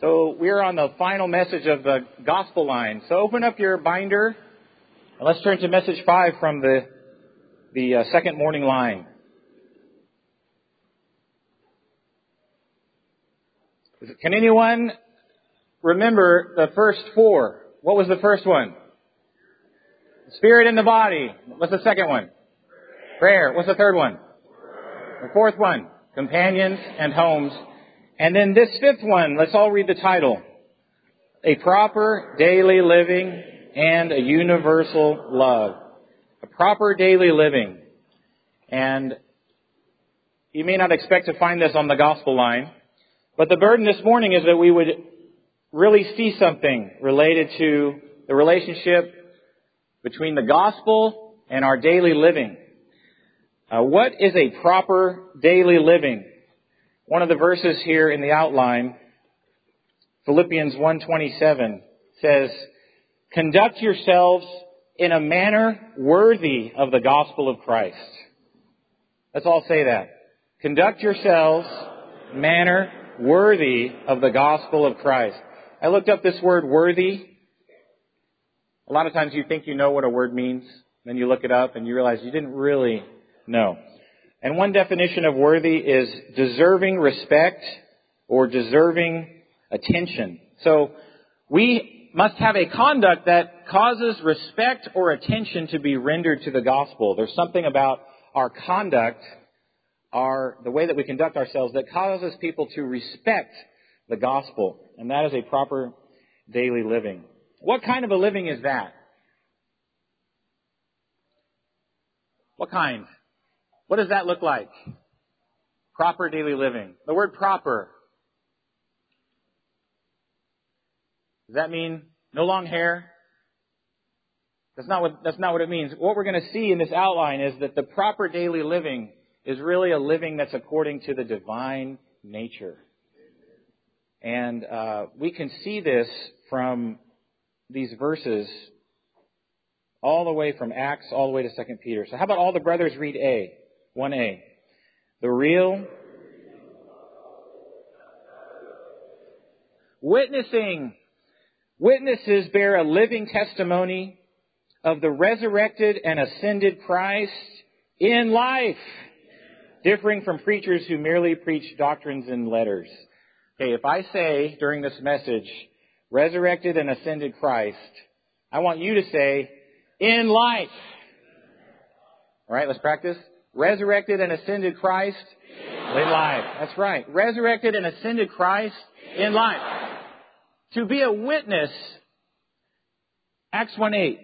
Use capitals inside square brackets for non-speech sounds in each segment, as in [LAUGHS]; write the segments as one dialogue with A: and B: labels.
A: So we're on the final message of the gospel line. So open up your binder and let's turn to message five from the the uh, second morning line. Can anyone remember the first four? What was the first one? Spirit in the body. What's the second one? Prayer. What's the third one? The fourth one? Companions and homes. And then this fifth one, let's all read the title. A proper daily living and a universal love. A proper daily living. And you may not expect to find this on the gospel line, but the burden this morning is that we would really see something related to the relationship between the gospel and our daily living. Uh, what is a proper daily living? One of the verses here in the outline, Philippians 1:27 says, "Conduct yourselves in a manner worthy of the gospel of Christ." Let's all say that. Conduct yourselves manner worthy of the gospel of Christ. I looked up this word worthy. A lot of times you think you know what a word means, then you look it up and you realize you didn't really know. And one definition of worthy is deserving respect or deserving attention. So we must have a conduct that causes respect or attention to be rendered to the gospel. There's something about our conduct, our, the way that we conduct ourselves that causes people to respect the gospel. And that is a proper daily living. What kind of a living is that? What kind? What does that look like? Proper daily living. The word proper. Does that mean no long hair? That's not what, that's not what it means. What we're going to see in this outline is that the proper daily living is really a living that's according to the divine nature. And uh, we can see this from these verses all the way from Acts all the way to 2 Peter. So how about all the brothers read A? 1a. The real witnessing. Witnesses bear a living testimony of the resurrected and ascended Christ in life, differing from preachers who merely preach doctrines in letters. Okay, if I say during this message, resurrected and ascended Christ, I want you to say, in life. Alright, let's practice resurrected and ascended Christ in life. That's right. Resurrected and ascended Christ in life. To be a witness, Acts 1-8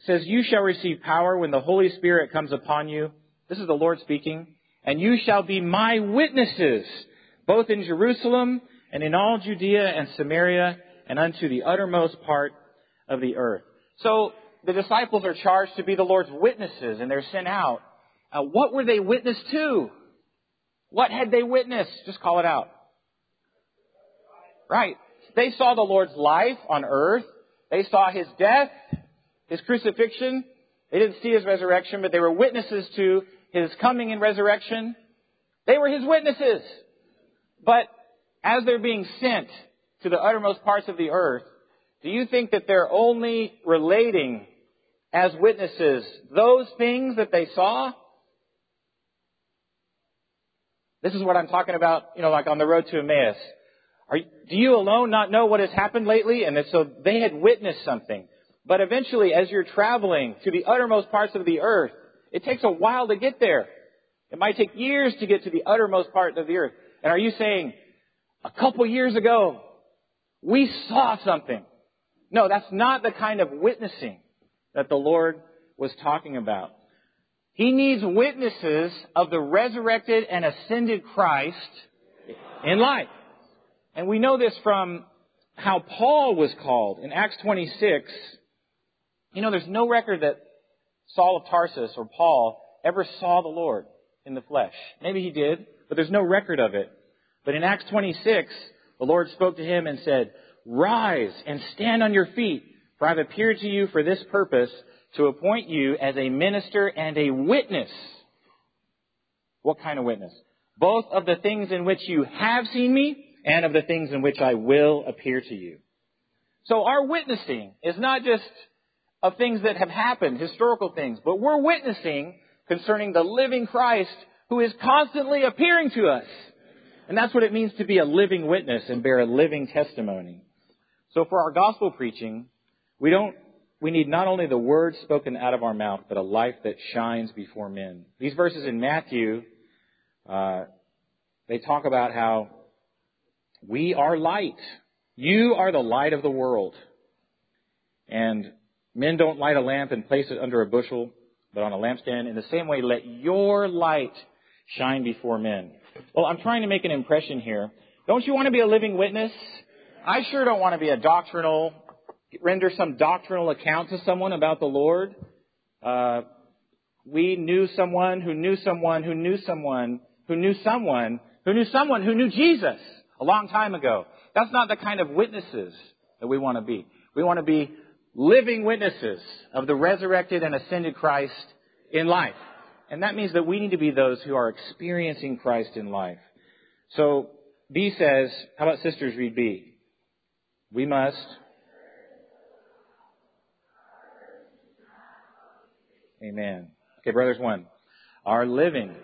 A: says, You shall receive power when the Holy Spirit comes upon you. This is the Lord speaking. And you shall be my witnesses, both in Jerusalem and in all Judea and Samaria and unto the uttermost part of the earth. So the disciples are charged to be the Lord's witnesses and they're sent out uh, what were they witness to? What had they witnessed? Just call it out. Right. They saw the Lord's life on earth. They saw His death, His crucifixion. They didn't see His resurrection, but they were witnesses to His coming and resurrection. They were His witnesses. But as they're being sent to the uttermost parts of the earth, do you think that they're only relating as witnesses those things that they saw? This is what I'm talking about, you know, like on the road to Emmaus. Are, do you alone not know what has happened lately? And so they had witnessed something. But eventually, as you're traveling to the uttermost parts of the earth, it takes a while to get there. It might take years to get to the uttermost part of the earth. And are you saying, a couple years ago, we saw something? No, that's not the kind of witnessing that the Lord was talking about. He needs witnesses of the resurrected and ascended Christ in life. And we know this from how Paul was called in Acts 26. You know, there's no record that Saul of Tarsus or Paul ever saw the Lord in the flesh. Maybe he did, but there's no record of it. But in Acts 26, the Lord spoke to him and said, Rise and stand on your feet, for I've appeared to you for this purpose, to appoint you as a minister and a witness. What kind of witness? Both of the things in which you have seen me and of the things in which I will appear to you. So our witnessing is not just of things that have happened, historical things, but we're witnessing concerning the living Christ who is constantly appearing to us. And that's what it means to be a living witness and bear a living testimony. So for our gospel preaching, we don't, we need not only the words spoken out of our mouth, but a life that shines before men. These verses in Matthew, uh, they talk about how we are light. You are the light of the world. And men don't light a lamp and place it under a bushel, but on a lampstand. In the same way, let your light shine before men. Well, I'm trying to make an impression here. Don't you want to be a living witness? I sure don't want to be a doctrinal, render some doctrinal account to someone about the Lord. Uh, we knew someone who knew someone who knew someone who knew someone who knew someone who knew Jesus a long time ago. That's not the kind of witnesses that we want to be. We want to be living witnesses of the resurrected and ascended Christ in life. And that means that we need to be those who are experiencing Christ in life. So B says, how about sisters read B? We must Amen. Okay, brothers, one. Our living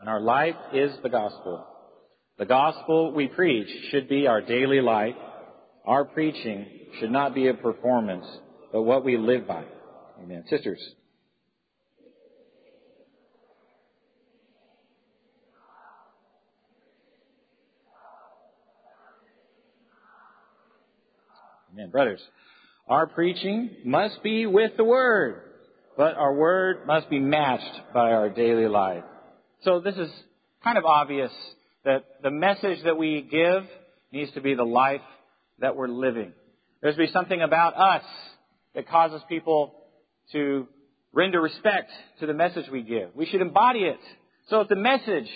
A: and our life is the gospel. The gospel we preach should be our daily life. Our preaching should not be a performance, but what we live by. Amen. Sisters. Amen. Brothers, our preaching must be with the Word, but our Word must be matched by our daily life. So this is kind of obvious that the message that we give needs to be the life that we're living. There's to be something about us that causes people to render respect to the message we give. We should embody it. So if the message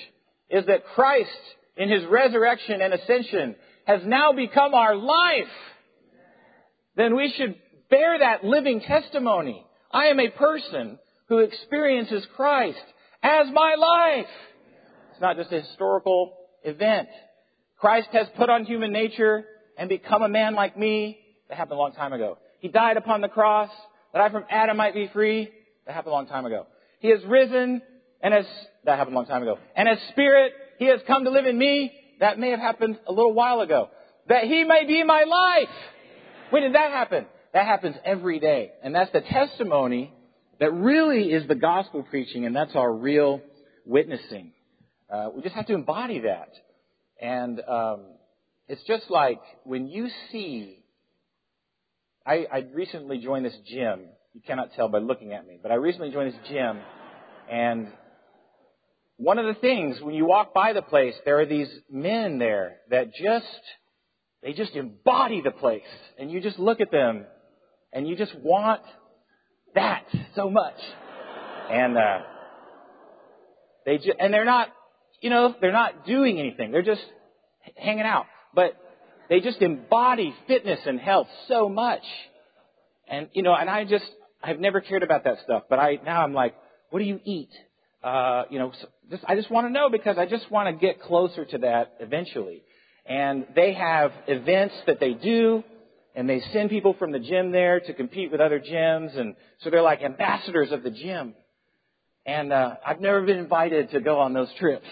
A: is that Christ in his resurrection and ascension has now become our life, then we should bear that living testimony. I am a person who experiences Christ as my life. It's not just a historical event. Christ has put on human nature and become a man like me. That happened a long time ago. He died upon the cross that I from Adam might be free. That happened a long time ago. He has risen and as, that happened a long time ago. And as spirit, he has come to live in me. That may have happened a little while ago. That he may be my life. When did that happen? That happens every day. And that's the testimony that really is the gospel preaching, and that's our real witnessing. Uh, we just have to embody that. And um, it's just like when you see. I, I recently joined this gym. You cannot tell by looking at me, but I recently joined this gym, and one of the things when you walk by the place, there are these men there that just they just embody the place, and you just look at them, and you just want that so much, and uh, they just, and they're not you know, they're not doing anything. They're just hanging out. But they just embody fitness and health so much. And, you know, and I just, I've never cared about that stuff. But I, now I'm like, what do you eat? Uh, you know, so just, I just want to know because I just want to get closer to that eventually. And they have events that they do, and they send people from the gym there to compete with other gyms, and so they're like ambassadors of the gym. And uh, I've never been invited to go on those trips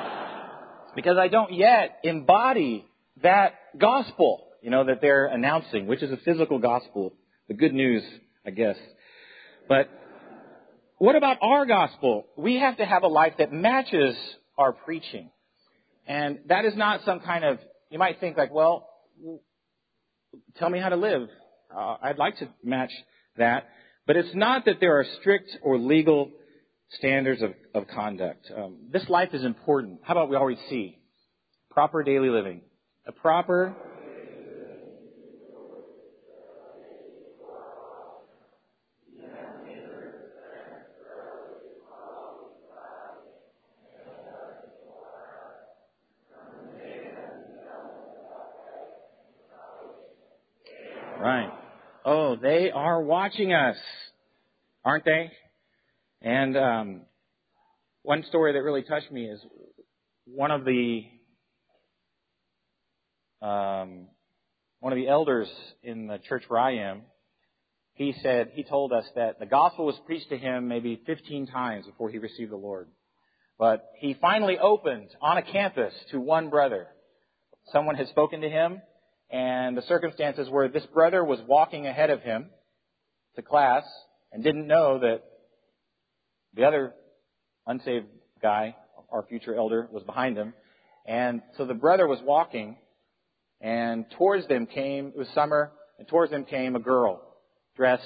A: [LAUGHS] because I don't yet embody that gospel, you know, that they're announcing, which is a physical gospel, the good news, I guess. But what about our gospel? We have to have a life that matches our preaching. And that is not some kind of, you might think like, well, tell me how to live. Uh, I'd like to match that. But it's not that there are strict or legal standards of, of conduct. Um, this life is important. How about we always see? Proper daily living. A proper Right. Oh, are watching us, aren't they? And um, one story that really touched me is one of the um, one of the elders in the church where I am, he said, he told us that the gospel was preached to him maybe 15 times before he received the Lord. But he finally opened on a campus to one brother. Someone had spoken to him, and the circumstances were this brother was walking ahead of him to class and didn't know that the other unsaved guy, our future elder, was behind him. And so the brother was walking, and towards them came, it was summer, and towards them came a girl dressed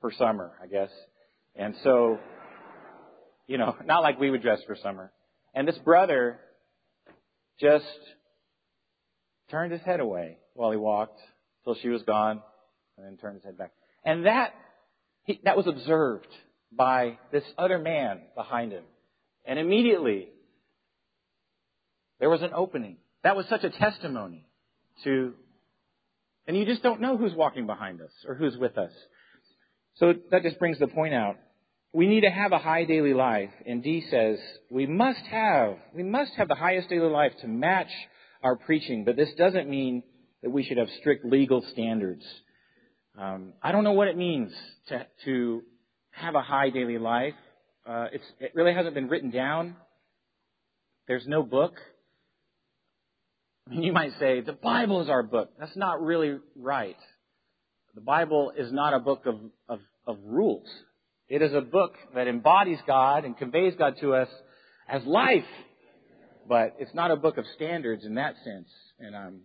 A: for summer, I guess. And so, you know, [LAUGHS] not like we would dress for summer. And this brother just turned his head away while he walked till she was gone, and then turned his head back. And that that was observed by this other man behind him. And immediately there was an opening. That was such a testimony to, and you just don't know who's walking behind us or who's with us. So that just brings the point out. We need to have a high daily life, and D says we must have, we must have the highest daily life to match our preaching, but this doesn't mean that we should have strict legal standards. Um, I don't know what it means to, to have a high daily life. Uh, it really hasn't been written down. There's no book. I [LAUGHS] mean, you might say, the Bible is our book. That's not really right. The Bible is not a book of, of, of rules. It is a book that embodies God and conveys God to us as life. But it's not a book of standards in that sense. And um,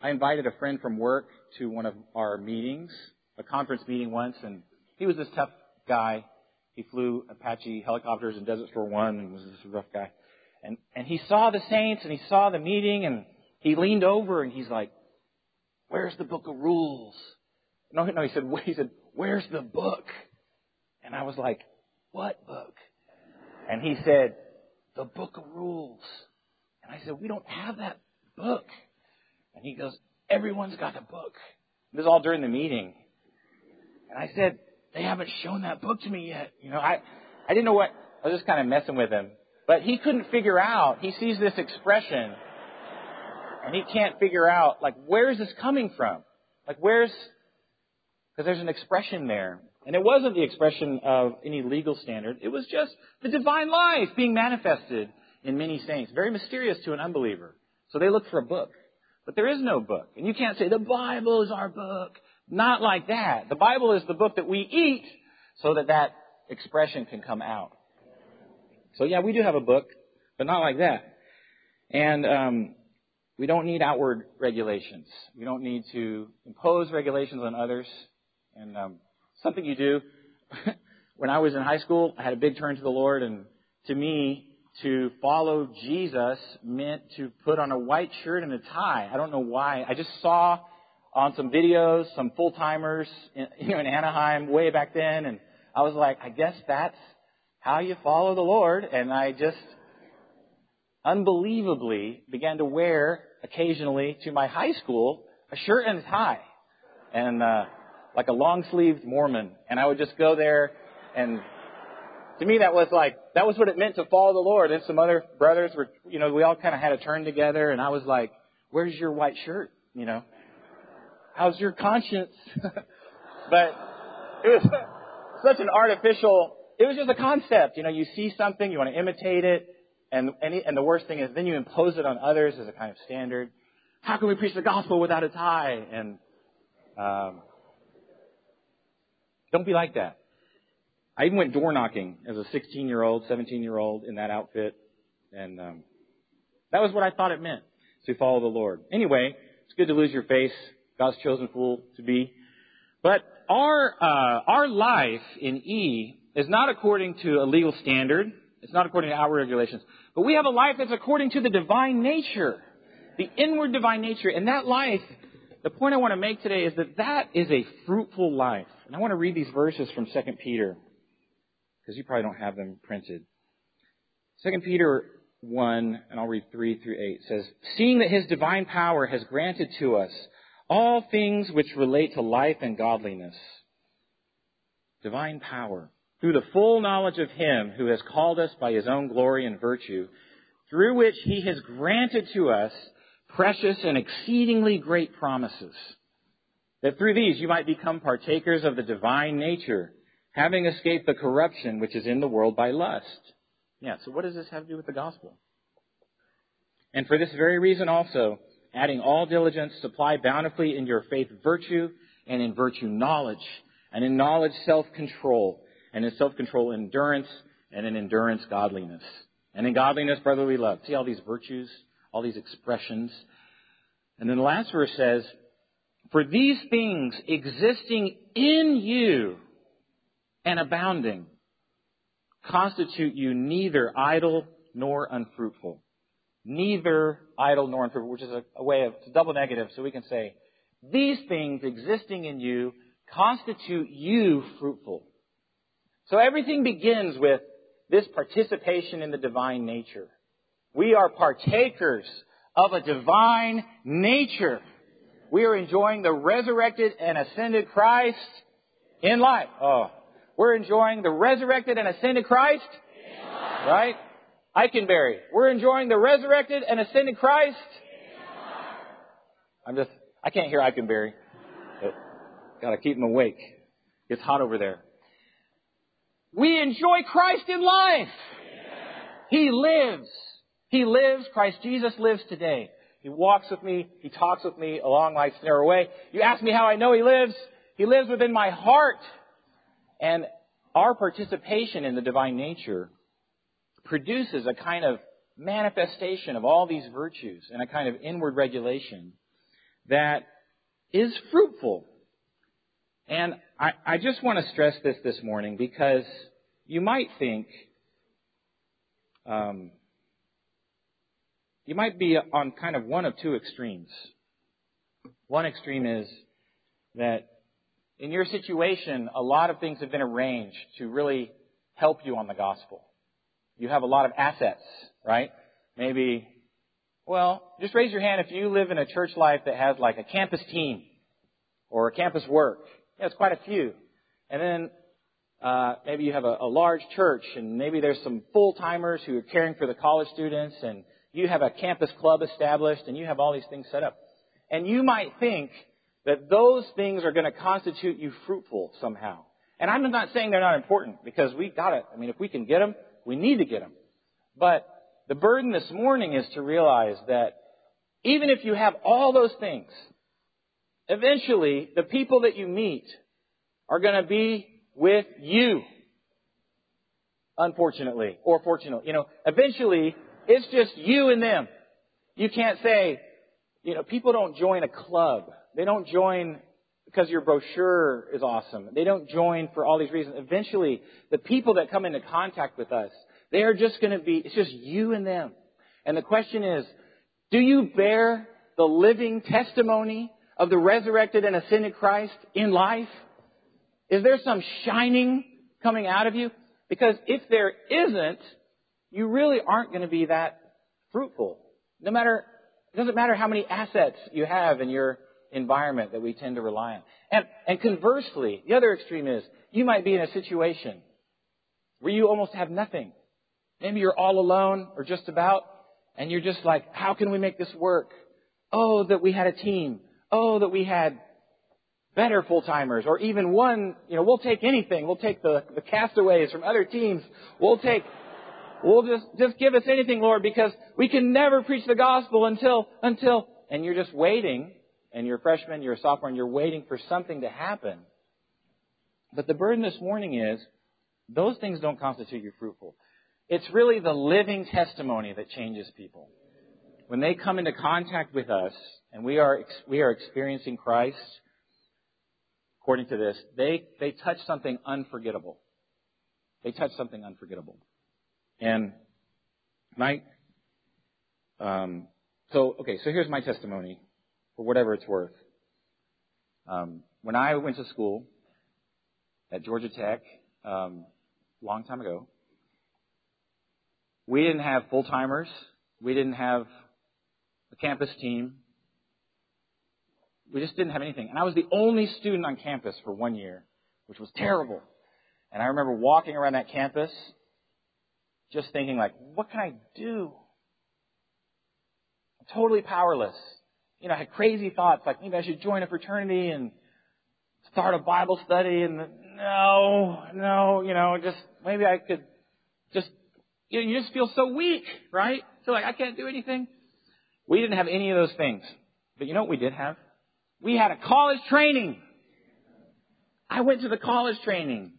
A: I invited a friend from work to one of our meetings, a conference meeting once, and he was this tough guy. He flew Apache helicopters in Desert Storm One and was this rough guy. And and he saw the saints and he saw the meeting and he leaned over and he's like, "Where's the book of rules?" No, no, he said, [LAUGHS] he said, "Where's the book?" And I was like, "What book?" And he said, "The book of rules." And I said, "We don't have that book." And he goes, "Everyone's got the book." This is all during the meeting. And I said, they haven't shown that book to me yet. You know, I, I didn't know what, I was just kind of messing with him. But he couldn't figure out, he sees this expression, and he can't figure out, like, where is this coming from? Like, where's, because there's an expression there. And it wasn't the expression of any legal standard. It was just the divine life being manifested in many saints. Very mysterious to an unbeliever. So they look for a book. But there is no book. And you can't say, the Bible is our book. Not like that. The Bible is the book that we eat so that that expression can come out. So yeah, we do have a book, but not like that. And um, we don't need outward regulations. We don't need to impose regulations on others. And um, something you do. [LAUGHS] when I was in high school, I had a big turn to the Lord, and to me, to follow Jesus meant to put on a white shirt and a tie. I don't know why. I just saw on some videos, some full timers, [LAUGHS] you know, in Anaheim way back then, and I was like, I guess that's how you follow the Lord, and I just unbelievably began to wear occasionally to my high school a shirt and a tie, and uh, like a long sleeved Mormon, and I would just go there, and to me that was like that was what it meant to follow the Lord. And some other brothers were, you know, we all kind of had a turn together, and I was like, "Where's your white shirt?" You know, How's your conscience? [LAUGHS] but it was [LAUGHS] such an artificial, it was just a concept. You know, you see something, you want to imitate it, and, and, and the worst thing is then you impose it on others as a kind of standard. How can we preach the gospel without a tie? And um, don't be like that. I even went door knocking as a 16 year old, 17 year old in that outfit, and um, that was what I thought it meant to follow the Lord. Anyway, it's good to lose your face. God's chosen fool to be. But our, uh, our life in E is not according to a legal standard. It's not according to our regulations. But we have a life that's according to the divine nature. The inward divine nature. And that life, the point I want to make today is that that is a fruitful life. And I want to read these verses from 2 Peter. Because you probably don't have them printed. 2 Peter 1, and I'll read 3 through 8, says, Seeing that his divine power has granted to us all things which relate to life and godliness. Divine power. Through the full knowledge of Him who has called us by His own glory and virtue, through which He has granted to us precious and exceedingly great promises, that through these you might become partakers of the divine nature, having escaped the corruption which is in the world by lust. Yeah, so what does this have to do with the gospel? And for this very reason also, adding all diligence, supply bountifully in your faith virtue, and in virtue knowledge, and in knowledge self-control, and in self-control endurance, and in endurance godliness. And in godliness brotherly love. See all these virtues, all these expressions. And then the last verse says, For these things existing in you and abounding constitute you neither idle nor unfruitful. Neither idle nor unfruitful, which is a, a way of, a double negative, so we can say, these things existing in you constitute you fruitful. So everything begins with this participation in the divine nature. We are partakers of a divine nature. We are enjoying the resurrected and ascended Christ in life. Oh, we're enjoying the resurrected and ascended Christ. Right? Eikenberry. We're enjoying the resurrected and ascended Christ. I'm just, I can't hear Eikenberry. Gotta keep him awake. It's hot over there. We enjoy Christ in life. He lives. He lives. Christ Jesus lives today. He walks with me. He talks with me along life's narrow way. You ask me how I know He lives. He lives within my heart. And our participation in the divine nature produces a kind of manifestation of all these virtues and a kind of inward regulation that is fruitful. And I, I just want to stress this this morning because you might think, um, you might be on kind of one of two extremes. One extreme is that in your situation, a lot of things have been arranged to really help you on the gospel. You have a lot of assets, right? Maybe, well, just raise your hand if you live in a church life that has like a campus team or a campus work. Yeah, it's quite a few. And then uh, maybe you have a, a large church, and maybe there's some full timers who are caring for the college students, and you have a campus club established, and you have all these things set up. And you might think that those things are going to constitute you fruitful somehow. And I'm not saying they're not important because we got it. I mean, if we can get them, we need to get them. But the burden this morning is to realize that even if you have all those things, eventually the people that you meet are going to be with you. Unfortunately, or fortunately, you know, eventually it's just you and them. You can't say, you know, people don't join a club. They don't join because your brochure is awesome. They don't join for all these reasons. Eventually, the people that come into contact with us, they are just going to be, it's just you and them. And the question is, do you bear the living testimony of the resurrected and ascended Christ in life? Is there some shining coming out of you? Because if there isn't, you really aren't going to be that fruitful. No matter, it doesn't matter how many assets you have in your environment that we tend to rely on. And, and conversely, the other extreme is you might be in a situation where you almost have nothing. Maybe you're all alone or just about, and you're just like, how can we make this work? Oh, that we had a team. Oh, that we had better full timers, or even one, you know, we'll take anything. We'll take the, the castaways from other teams. We'll take, we'll just, just give us anything, Lord, because we can never preach the gospel until, until, and you're just waiting, and you're a freshman, you're a sophomore, and you're waiting for something to happen. But the burden this morning is, those things don't constitute you fruitful. It's really the living testimony that changes people. When they come into contact with us, and we are, we are experiencing Christ, according to this, they, they touch something unforgettable. They touch something unforgettable. And my, um, so, okay, so here's my testimony for whatever it's worth. Um, when I went to school at Georgia Tech, um, long time ago, we didn't have full timers. We didn't have a campus team. We just didn't have anything. And I was the only student on campus for one year, which was terrible. And I remember walking around that campus just thinking like, what can I do? I'm totally powerless. You know, I had crazy thoughts like maybe I should join a fraternity and start a Bible study and no, no, you know, just maybe I could just you, know, you just feel so weak, right? Feel like I can't do anything. We didn't have any of those things. But you know what we did have? We had a college training. I went to the college training.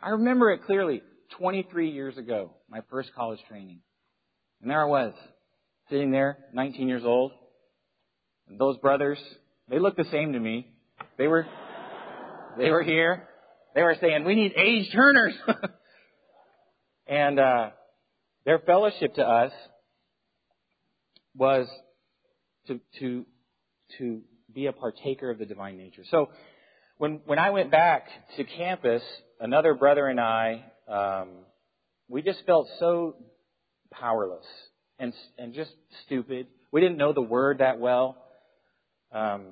A: I remember it clearly. 23 years ago, my first college training. And there I was, sitting there, 19 years old. Those brothers, they looked the same to me. They were, they were here. They were saying, we need age turners. [LAUGHS] and, uh, their fellowship to us was to, to, to be a partaker of the divine nature. So when, when I went back to campus, another brother and I, um, we just felt so powerless and, and just stupid. We didn't know the word that well. Um,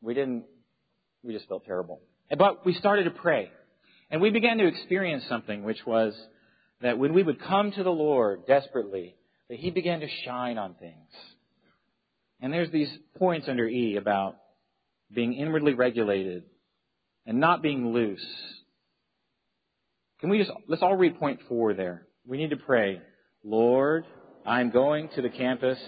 A: we didn't, we just felt terrible. But we started to pray. And we began to experience something, which was that when we would come to the Lord desperately, that He began to shine on things. And there's these points under E about being inwardly regulated and not being loose. Can we just, let's all read point four there. We need to pray, Lord, I'm going to the campus.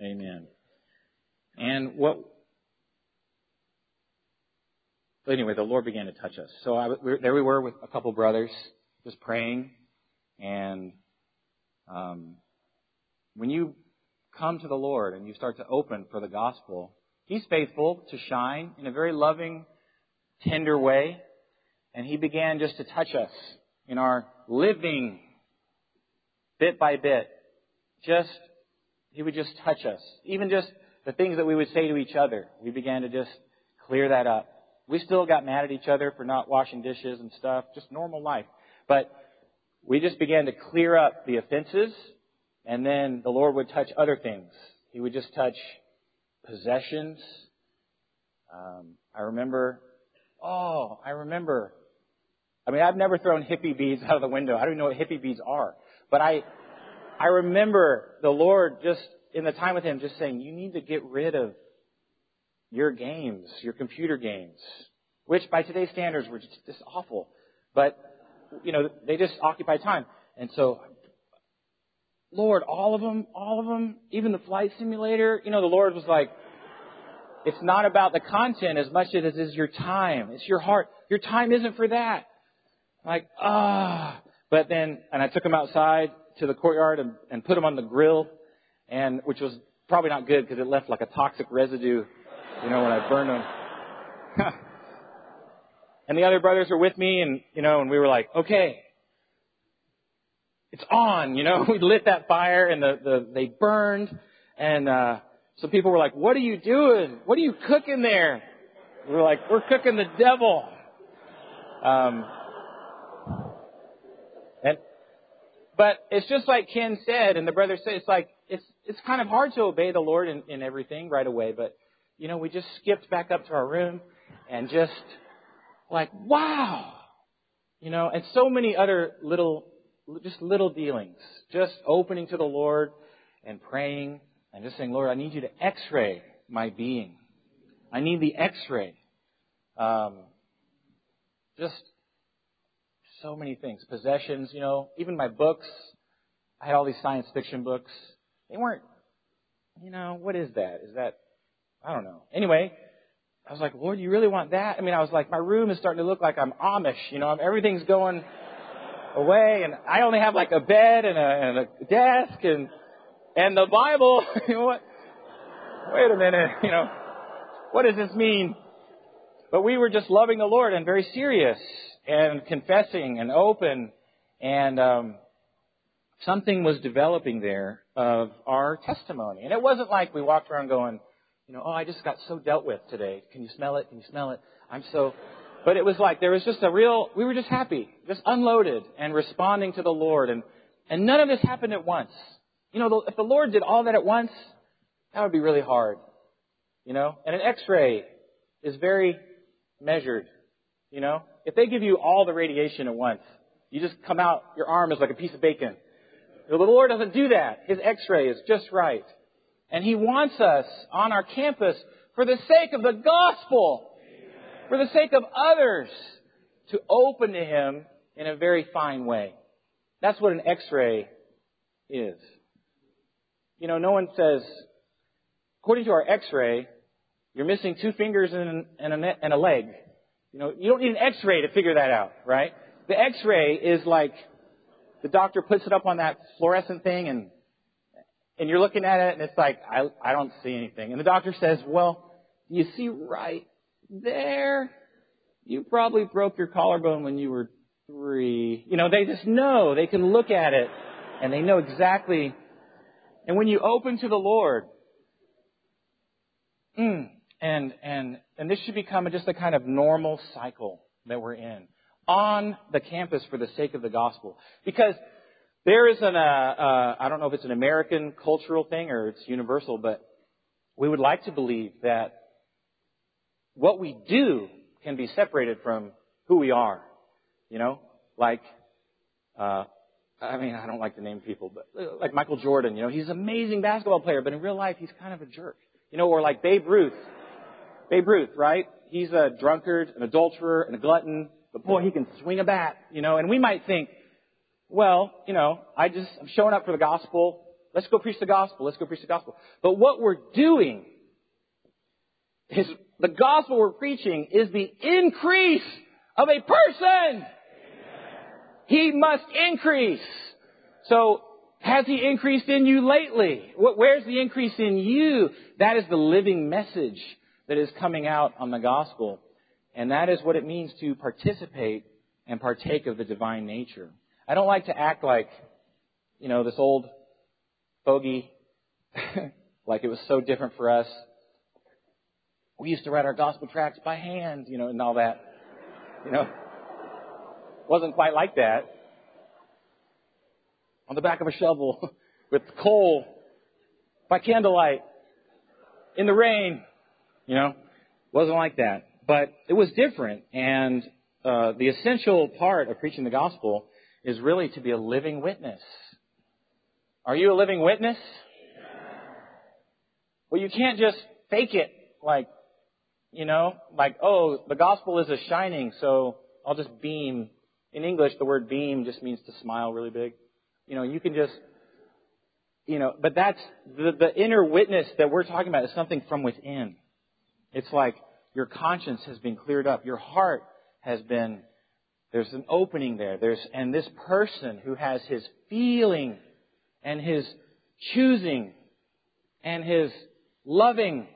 A: Amen. What anyway, the Lord began to touch us. So I, we, there we were with a couple brothers, just praying. And um, when you come to the Lord and you start to open for the gospel, He's faithful to shine in a very loving, tender way. And He began just to touch us in our living, bit by bit. Just, He would just touch us. Even just the things that we would say to each other, we began to just clear that up. We still got mad at each other for not washing dishes and stuff, just normal life. But we just began to clear up the offenses, and then the Lord would touch other things. He would just touch possessions. Um, I remember, oh, I remember. I mean, I've never thrown hippie beads [LAUGHS] out of the window. I don't even know what hippie beads are. But I, I remember the Lord just in the time with Him just saying, you need to get rid of your games, your computer games, which by today's standards were just, just awful. But, you know, they just occupy time. And so, Lord, all of them, all of them, even the flight simulator, you know, the Lord was like, it's not about the content as much as it is your time. It's your heart. Your time isn't for that. Like, ah. But then, and I took him outside to the courtyard and, and put him on the grill, and which was probably not good because it left like a toxic residue you know, when I burned them. [LAUGHS] and the other brothers were with me and, you know, and we were like, okay, it's on, you know, [LAUGHS] we lit that fire and the, the, they burned and, uh, so people were like, what are you doing? What are you cooking there? We were like, we're cooking the devil. Um, and, but it's just like Ken said, and the brother said, it's like, it's, it's kind of hard to obey the Lord in, in everything right away, but you know, we just skipped back up to our room and just like, wow. You know, and so many other little, just little dealings. Just opening to the Lord and praying and just saying, Lord, I need you to x-ray my being. I need the x-ray. Um, just so many things. Possessions, you know, even my books. I had all these science fiction books. They weren't, you know, what is that? Is that I don't know. Anyway, I was like, Lord, you really want that? I mean, I was like, my room is starting to look like I'm Amish. You know, everything's going away, and I only have like a bed and a, and a desk and and the Bible. [LAUGHS] what? Wait a minute. You know, what does this mean? But we were just loving the Lord and very serious and confessing and open, and um, something was developing there of our testimony. And it wasn't like we walked around going you know, oh, I just got so dealt with today. Can you smell it? Can you smell it? I'm so, but it was like there was just a real, we were just happy, just unloaded and responding to the Lord. And, and none of this happened at once. You know, if the Lord did all that at once, that would be really hard. You know? And an x-ray is very measured. You know? If they give you all the radiation at once, you just come out, your arm is like a piece of bacon. The Lord doesn't do that. His x-ray is just right. And He wants us on our campus for the sake of the gospel, for the sake of others, to open to Him in a very fine way. That's what an x-ray is. You know, no one says, according to our x-ray, you're missing two fingers and, a leg. You know, you don't need an x-ray to figure that out, right? The x-ray is like the doctor puts it up on that fluorescent thing and and you're looking at it and it's like I I don't see anything. And the doctor says, "Well, you see right there, you probably broke your collarbone when you were 3." You know, they just know. They can look at it and they know exactly. And when you open to the Lord, mm, and and and this should become just a kind of normal cycle that we're in on the campus for the sake of the gospel. Because there is an, uh, uh, I don't know if it's an American cultural thing or it's universal, but we would like to believe that what we do can be separated from who we are. You know, like, uh, I mean, I don't like to name people, but uh, like Michael Jordan, you know, he's an amazing basketball player, but in real life, he's kind of a jerk. You know, or like Babe Ruth. Babe Ruth, right? He's a drunkard, an adulterer, and a glutton, but boy, he can swing a bat, you know, and we might think, well, you know, I just, I'm showing up for the gospel. Let's go preach the gospel. Let's go preach the gospel. But what we're doing is the gospel we're preaching is the increase of a person. He must increase. So, has he increased in you lately? Where's the increase in you? That is the living message that is coming out on the gospel. And that is what it means to participate and partake of the divine nature. I don't like to act like, you know, this old fogey, [LAUGHS] like it was so different for us. We used to write our gospel tracts by hand, you know, and all that. You know, [LAUGHS] wasn't quite like that. On the back of a shovel [LAUGHS] with coal by candlelight in the rain, you know, wasn't like that. But it was different. And uh, the essential part of preaching the gospel is really to be a living witness. Are you a living witness? Well, you can't just fake it like, you know, like, oh, the gospel is a shining, so I'll just beam. In English, the word beam just means to smile really big. You know, you can just, you know, but that's the, the inner witness that we're talking about is something from within. It's like, your conscience has been cleared up. Your heart has been, there's an opening there. There's, and this person who has his feeling and his choosing and his loving,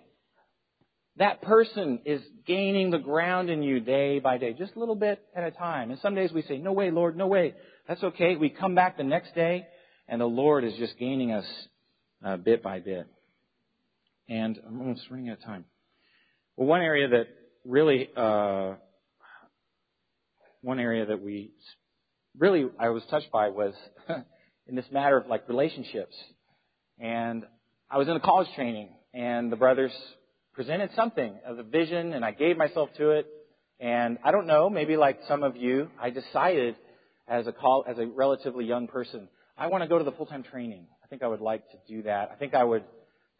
A: that person is gaining the ground in you day by day, just a little bit at a time. And some days we say, no way, Lord, no way. That's okay. We come back the next day and the Lord is just gaining us uh, bit by bit. And I'm almost running out of time. Well, one area that really, uh, one area that we really I was touched by was [LAUGHS] in this matter of like relationships. And I was in a college training, and the brothers presented something as a vision, and I gave myself to it. And I don't know, maybe like some of you, I decided as a call, as a relatively young person, I want to go to the full-time training. I think I would like to do that. I think I would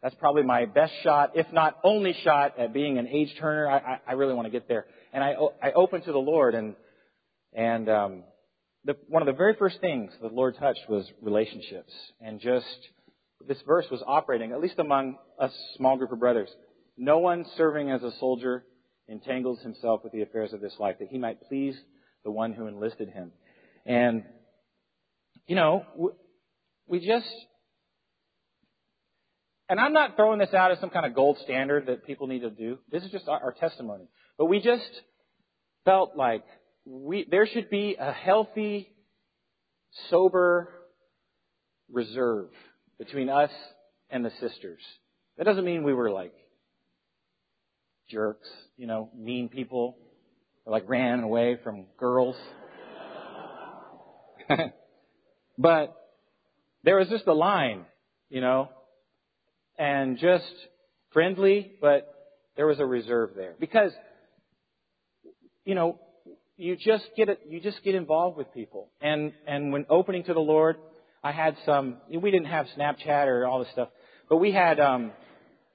A: that's probably my best shot, if not only shot at being an age turner. I, I, I really want to get there. And I, I opened to the Lord and, and, um, the, one of the very first things the Lord touched was relationships. And just, this verse was operating, at least among us small group of brothers. No one serving as a soldier entangles himself with the affairs of this life, that he might please the one who enlisted him. And, you know, we just, and I'm not throwing this out as some kind of gold standard that people need to do. This is just our, our testimony. But we just felt like we, there should be a healthy, sober reserve between us and the sisters. That doesn't mean we were like jerks, you know, mean people, or like ran away from girls. [LAUGHS] but there was just a line, you know, and just friendly, but There was a reserve there. Because, you know, you just get it, you just get involved with people. And, and when opening to the Lord, I had some, we didn't have Snapchat or all this stuff, but we had, um,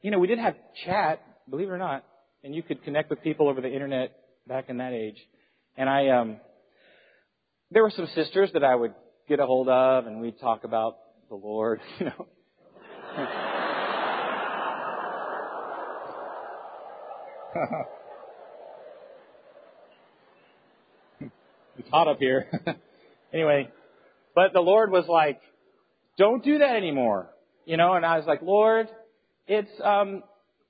A: you know, we did have chat, believe it or not, and you could connect with people over the internet back in that age. And I, um, there were some sisters that I would get a hold of and we'd talk about the Lord, [LAUGHS] you know. [LAUGHS] it's hot up here. [LAUGHS] anyway, but the Lord was like, don't do that anymore. You know, and I was like, Lord, it's, um,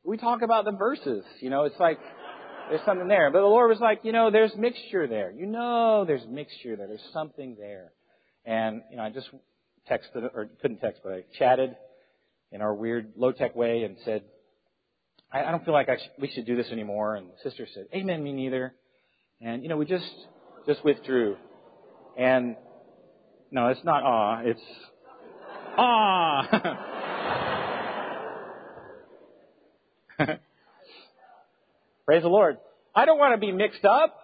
A: we talk about the verses, you know, it's like, there's something there. But the Lord was like, you know, there's mixture there. You know, there's mixture there. There's something there. And, you know, I just texted, or couldn't text, but I chatted in our weird low-tech way and said, I, I don't feel like I sh- we should do this anymore. And the sister said, Amen, me neither. And, you know, we just, just withdrew. And, no, it's not awe, it's ah. [LAUGHS] Praise the Lord. I don't want to be mixed up.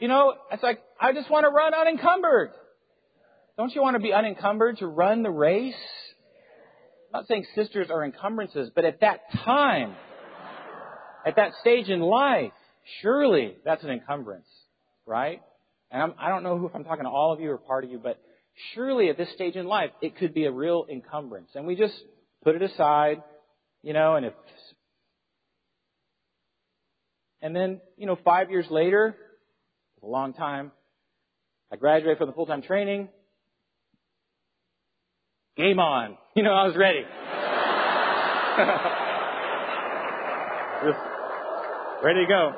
A: You know, it's like, I just want to run unencumbered. Don't you want to be unencumbered to run the race? I'm not saying sisters are encumbrances, but at that time, at that stage in life, surely that's an encumbrance, right? And I'm, I do not know if I'm talking to all of you or part of you, but surely at this stage in life, it could be a real encumbrance. And we just put it aside, you know, and if and then, you know, five years later, a long time, I graduated from the full-time training. Game on. [LAUGHS] You know, I was ready. [LAUGHS] ready to go.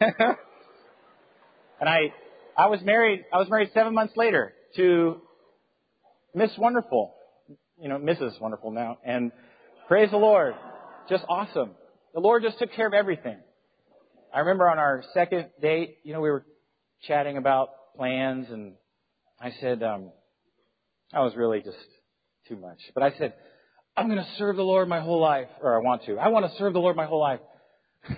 A: [LAUGHS] and I, I was married, I was married seven months later to Miss Wonderful you know, Mrs. Wonderful now. And praise the Lord. Just awesome. The Lord just took care of everything. I remember on our second date, you know, we were chatting about plans and I said, um, I was really just too much. But I said, I'm going to serve the Lord my whole life, or I want to. I want to serve the Lord my whole life. [LAUGHS]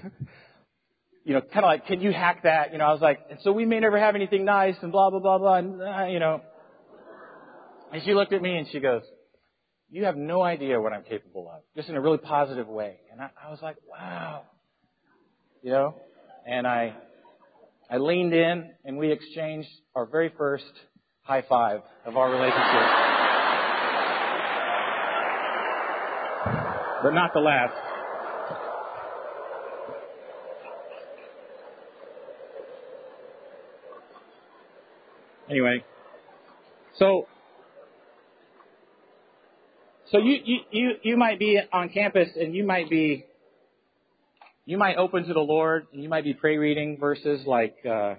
A: you know, kind of like, can you hack that? You know, I was like, and so we may never have anything nice and blah, blah, blah, blah, and, uh, you know. And she looked at me and she goes, you have no idea what I'm capable of, just in a really positive way. And I, I was like, wow. You know? And I, I leaned in and we exchanged our very first high five of our relationship. but not the last. Anyway, so so you, you, you, you might be on campus and you might be, you might open to the Lord and you might be pray reading verses like, uh,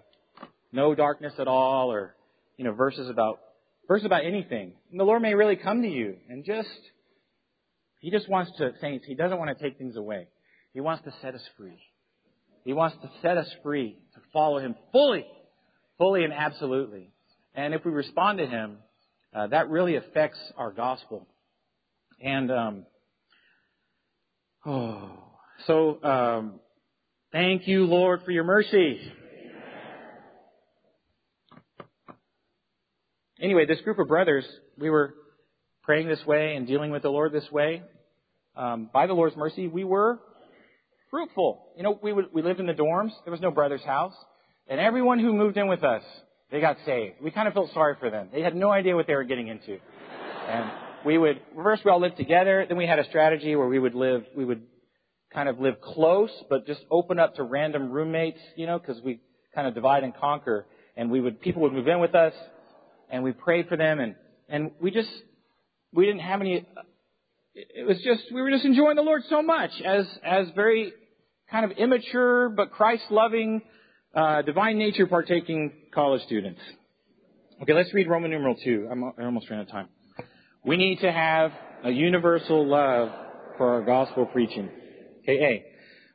A: no darkness at all or, you know, verses about, verses about anything. And the Lord may really come to you and just, He just wants to, saints, He doesn't want to take things away. He wants to set us free. He wants to set us free to follow Him fully, fully and absolutely. And if we respond to Him, uh, that really affects our gospel. And um, oh, so um, thank you, Lord, for your mercy. Anyway, this group of brothers, we were praying this way and dealing with the Lord this way. Um, by the Lord's mercy, we were fruitful. You know, we would, we lived in the dorms. There was no brother's house, and everyone who moved in with us, they got saved. We kind of felt sorry for them. They had no idea what they were getting into, and we would first we all lived together. Then we had a strategy where we would live, we would kind of live close, but just open up to random roommates, you know, because we kind of divide and conquer. And we would people would move in with us, and we prayed for them, and and we just we didn't have any. It was just we were just enjoying the Lord so much as as very kind of immature but Christ loving, uh, divine nature partaking college students. Okay, let's read Roman numeral two. I'm, I'm almost ran out of time. We need to have a universal love for our gospel preaching. Okay, A.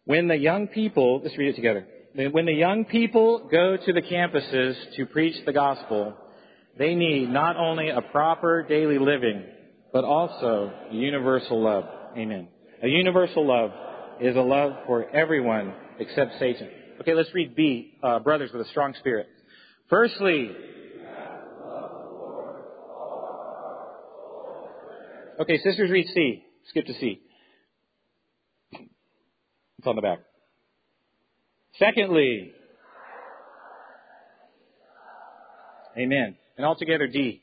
A: When the young people, let's read it together. When the young people go to the campuses to preach the gospel, They need not only a proper daily living, but also universal love. Amen. A universal love is a love for everyone except Satan. Okay, let's read B, uh, brothers with a strong spirit. Firstly, okay, sisters read C. Skip to C. It's on the back. Secondly, Amen. And altogether D.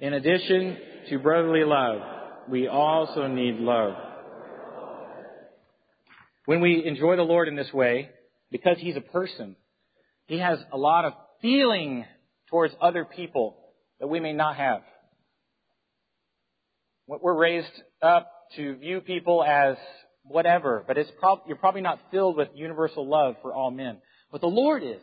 A: In addition to brotherly love, we also need love. When we enjoy the Lord in this way, because He's a person, He has a lot of feeling towards other people that we may not have. We're raised up to view people as whatever, but it's prob- you're probably not filled with universal love for all men. But the Lord is.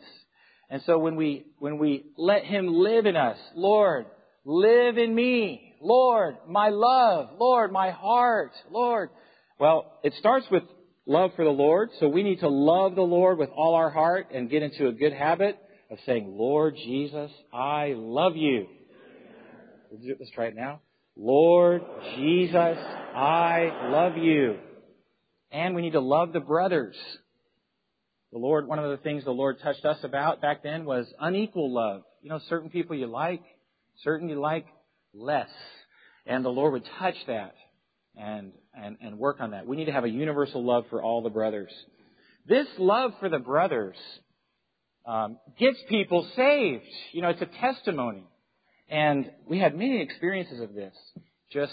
A: And so when we, when we let Him live in us, Lord, live in me, Lord, my love, Lord, my heart, Lord. Well, it starts with love for the Lord, so we need to love the Lord with all our heart and get into a good habit of saying, Lord Jesus, I love you. Let's try it now. Lord Jesus, I love you. And we need to love the brothers. The Lord, one of the things the Lord touched us about back then was unequal love. You know, certain people you like, certain you like less. And the Lord would touch that and, and, and work on that. We need to have a universal love for all the brothers. This love for the brothers um, gets people saved. You know, it's a testimony. And we had many experiences of this. Just,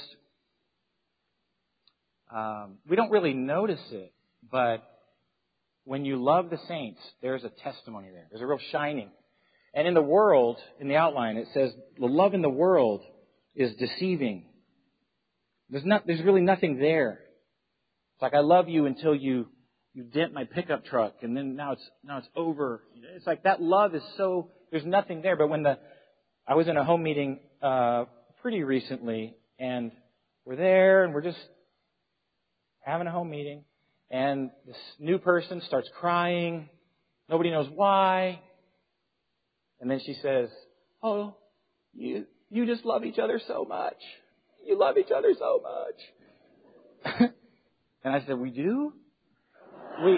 A: um, we don't really notice it, but when you love the saints, there's a testimony there. There's a real shining. And in the world, in the outline, it says the love in the world is deceiving. There's not, there's really nothing there. It's like I love you until you, you dent my pickup truck and then now it's, now it's over. It's like that love is so, there's nothing there. But when the, I was in a home meeting, uh, pretty recently and we're there and we're just having a home meeting and this new person starts crying. Nobody knows why. And then she says, Oh, you, you just love each other so much. You love each other so much. [LAUGHS] and I said, We do? We,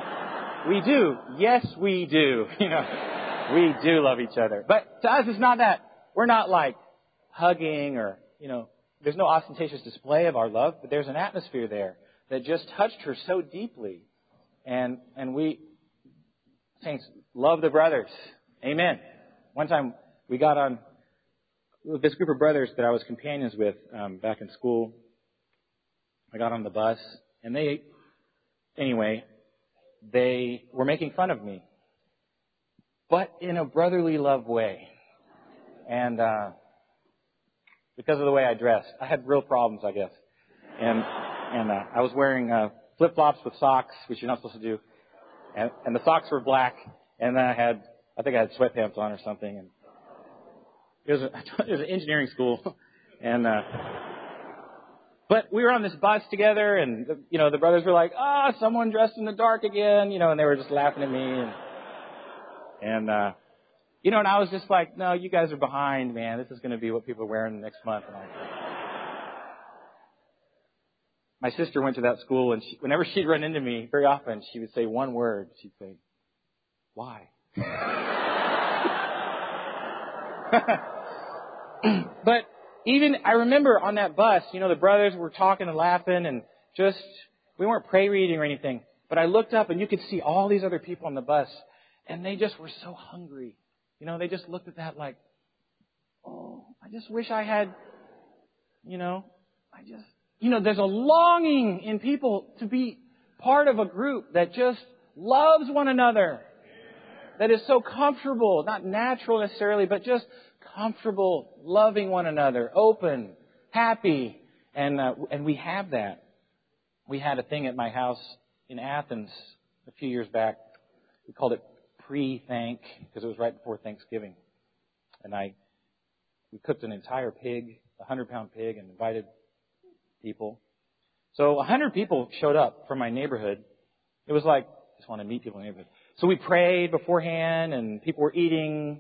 A: we do. Yes, we do. [LAUGHS] You know, we do love each other. But to us, it's not that. We're not like hugging or, you know, there's no ostentatious display of our love, but there's an atmosphere there that just touched her so deeply. And, and we, saints, love the brothers. Amen. One time we got on this group of brothers that I was companions with um, back in school. I got on the bus, and they, anyway, they were making fun of me, but in a brotherly love way. And uh, because of the way I dressed, I had real problems, I guess. And and uh, I was wearing uh, flip flops with socks, which you're not supposed to do, and, and the socks were black, and then I had I think I had sweatpants on or something, and it was a, [LAUGHS] it was an engineering school, [LAUGHS] and uh, but we were on this bus together, and the, you know the brothers were like, ah, oh, someone dressed in the dark again, you know, and they were just laughing at me, and and uh, you know, and I was just like, no, you guys are behind, man. This is going to be what people are wearing next month. And I, my sister went to that school, and she, whenever [LAUGHS] she'd run into me, very often she would say one word. She'd say, "Why?" [LAUGHS] but even I remember on that bus, you know, the brothers were talking and laughing, and just we weren't pray reading or anything. But I looked up, and you could see all these other people on the bus, and they just were so hungry. You know, they just looked at that like, "Oh, I just wish I had." You know, I just you know, there's a longing in people to be part of a group that just loves one another. That is so comfortable, not natural necessarily, but just comfortable, loving one another, open, happy, and uh, and we have that. We had a thing at my house in Athens a few years back. We called it pre-thank because it was right before Thanksgiving, and I we cooked an entire pig, a hundred pound pig, and invited people. So a hundred people showed up from my neighborhood. It was like, I just want to meet people in the neighborhood. So we prayed beforehand and people were eating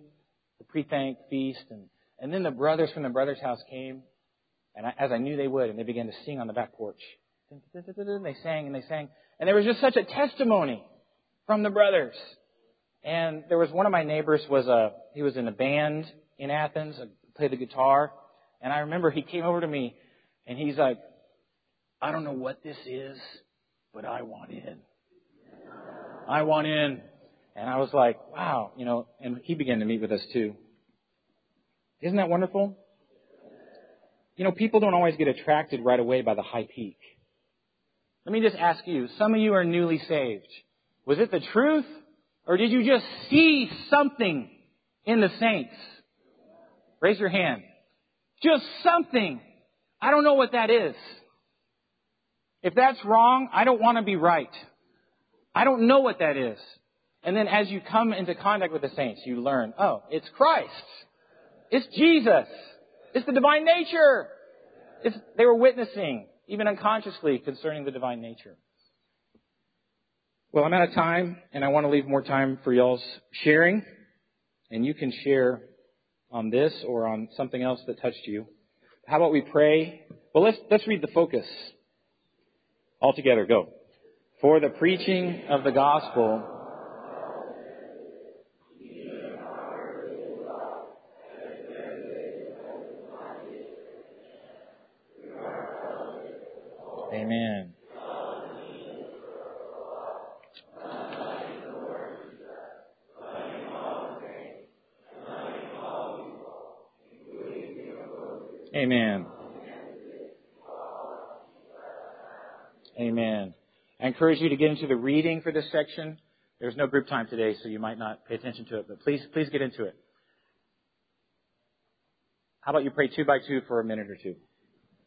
A: the pre-thank feast and And then the brothers from the brothers' house came, and I, as I knew they would, and they began to sing on the back porch. And They sang and they sang. And there was just such a testimony from the brothers. And there was one of my neighbors was a, he was in a band in Athens, played the guitar. And I remember he came over to me and he's like, I don't know what this is, but I want in. I want in. And I was like, wow, you know, and he began to meet with us too. Isn't that wonderful? You know, people don't always get attracted right away by the high peak. Let me just ask you, some of you are newly saved. Was it the truth? Or did you just see something in the saints? Raise your hand. Just something. I don't know what that is. If that's wrong, I don't want to be right. I don't know what that is. And then as you come into contact with the saints, you learn, oh, it's Christ. It's Jesus. It's the divine nature. It's, they were witnessing, even unconsciously, concerning the divine nature. Well, I'm out of time, and I want to leave more time for y'all's sharing. And you can share on this or on something else that touched you. How about we pray? Well, let's, let's read the focus. All together, go. For the preaching of the gospel Amen. Amen. Amen. I encourage you to get into the reading for this section. There's no group time today, so you might not pay attention to it, but please, please get into it. How about you pray two by two for a minute or two?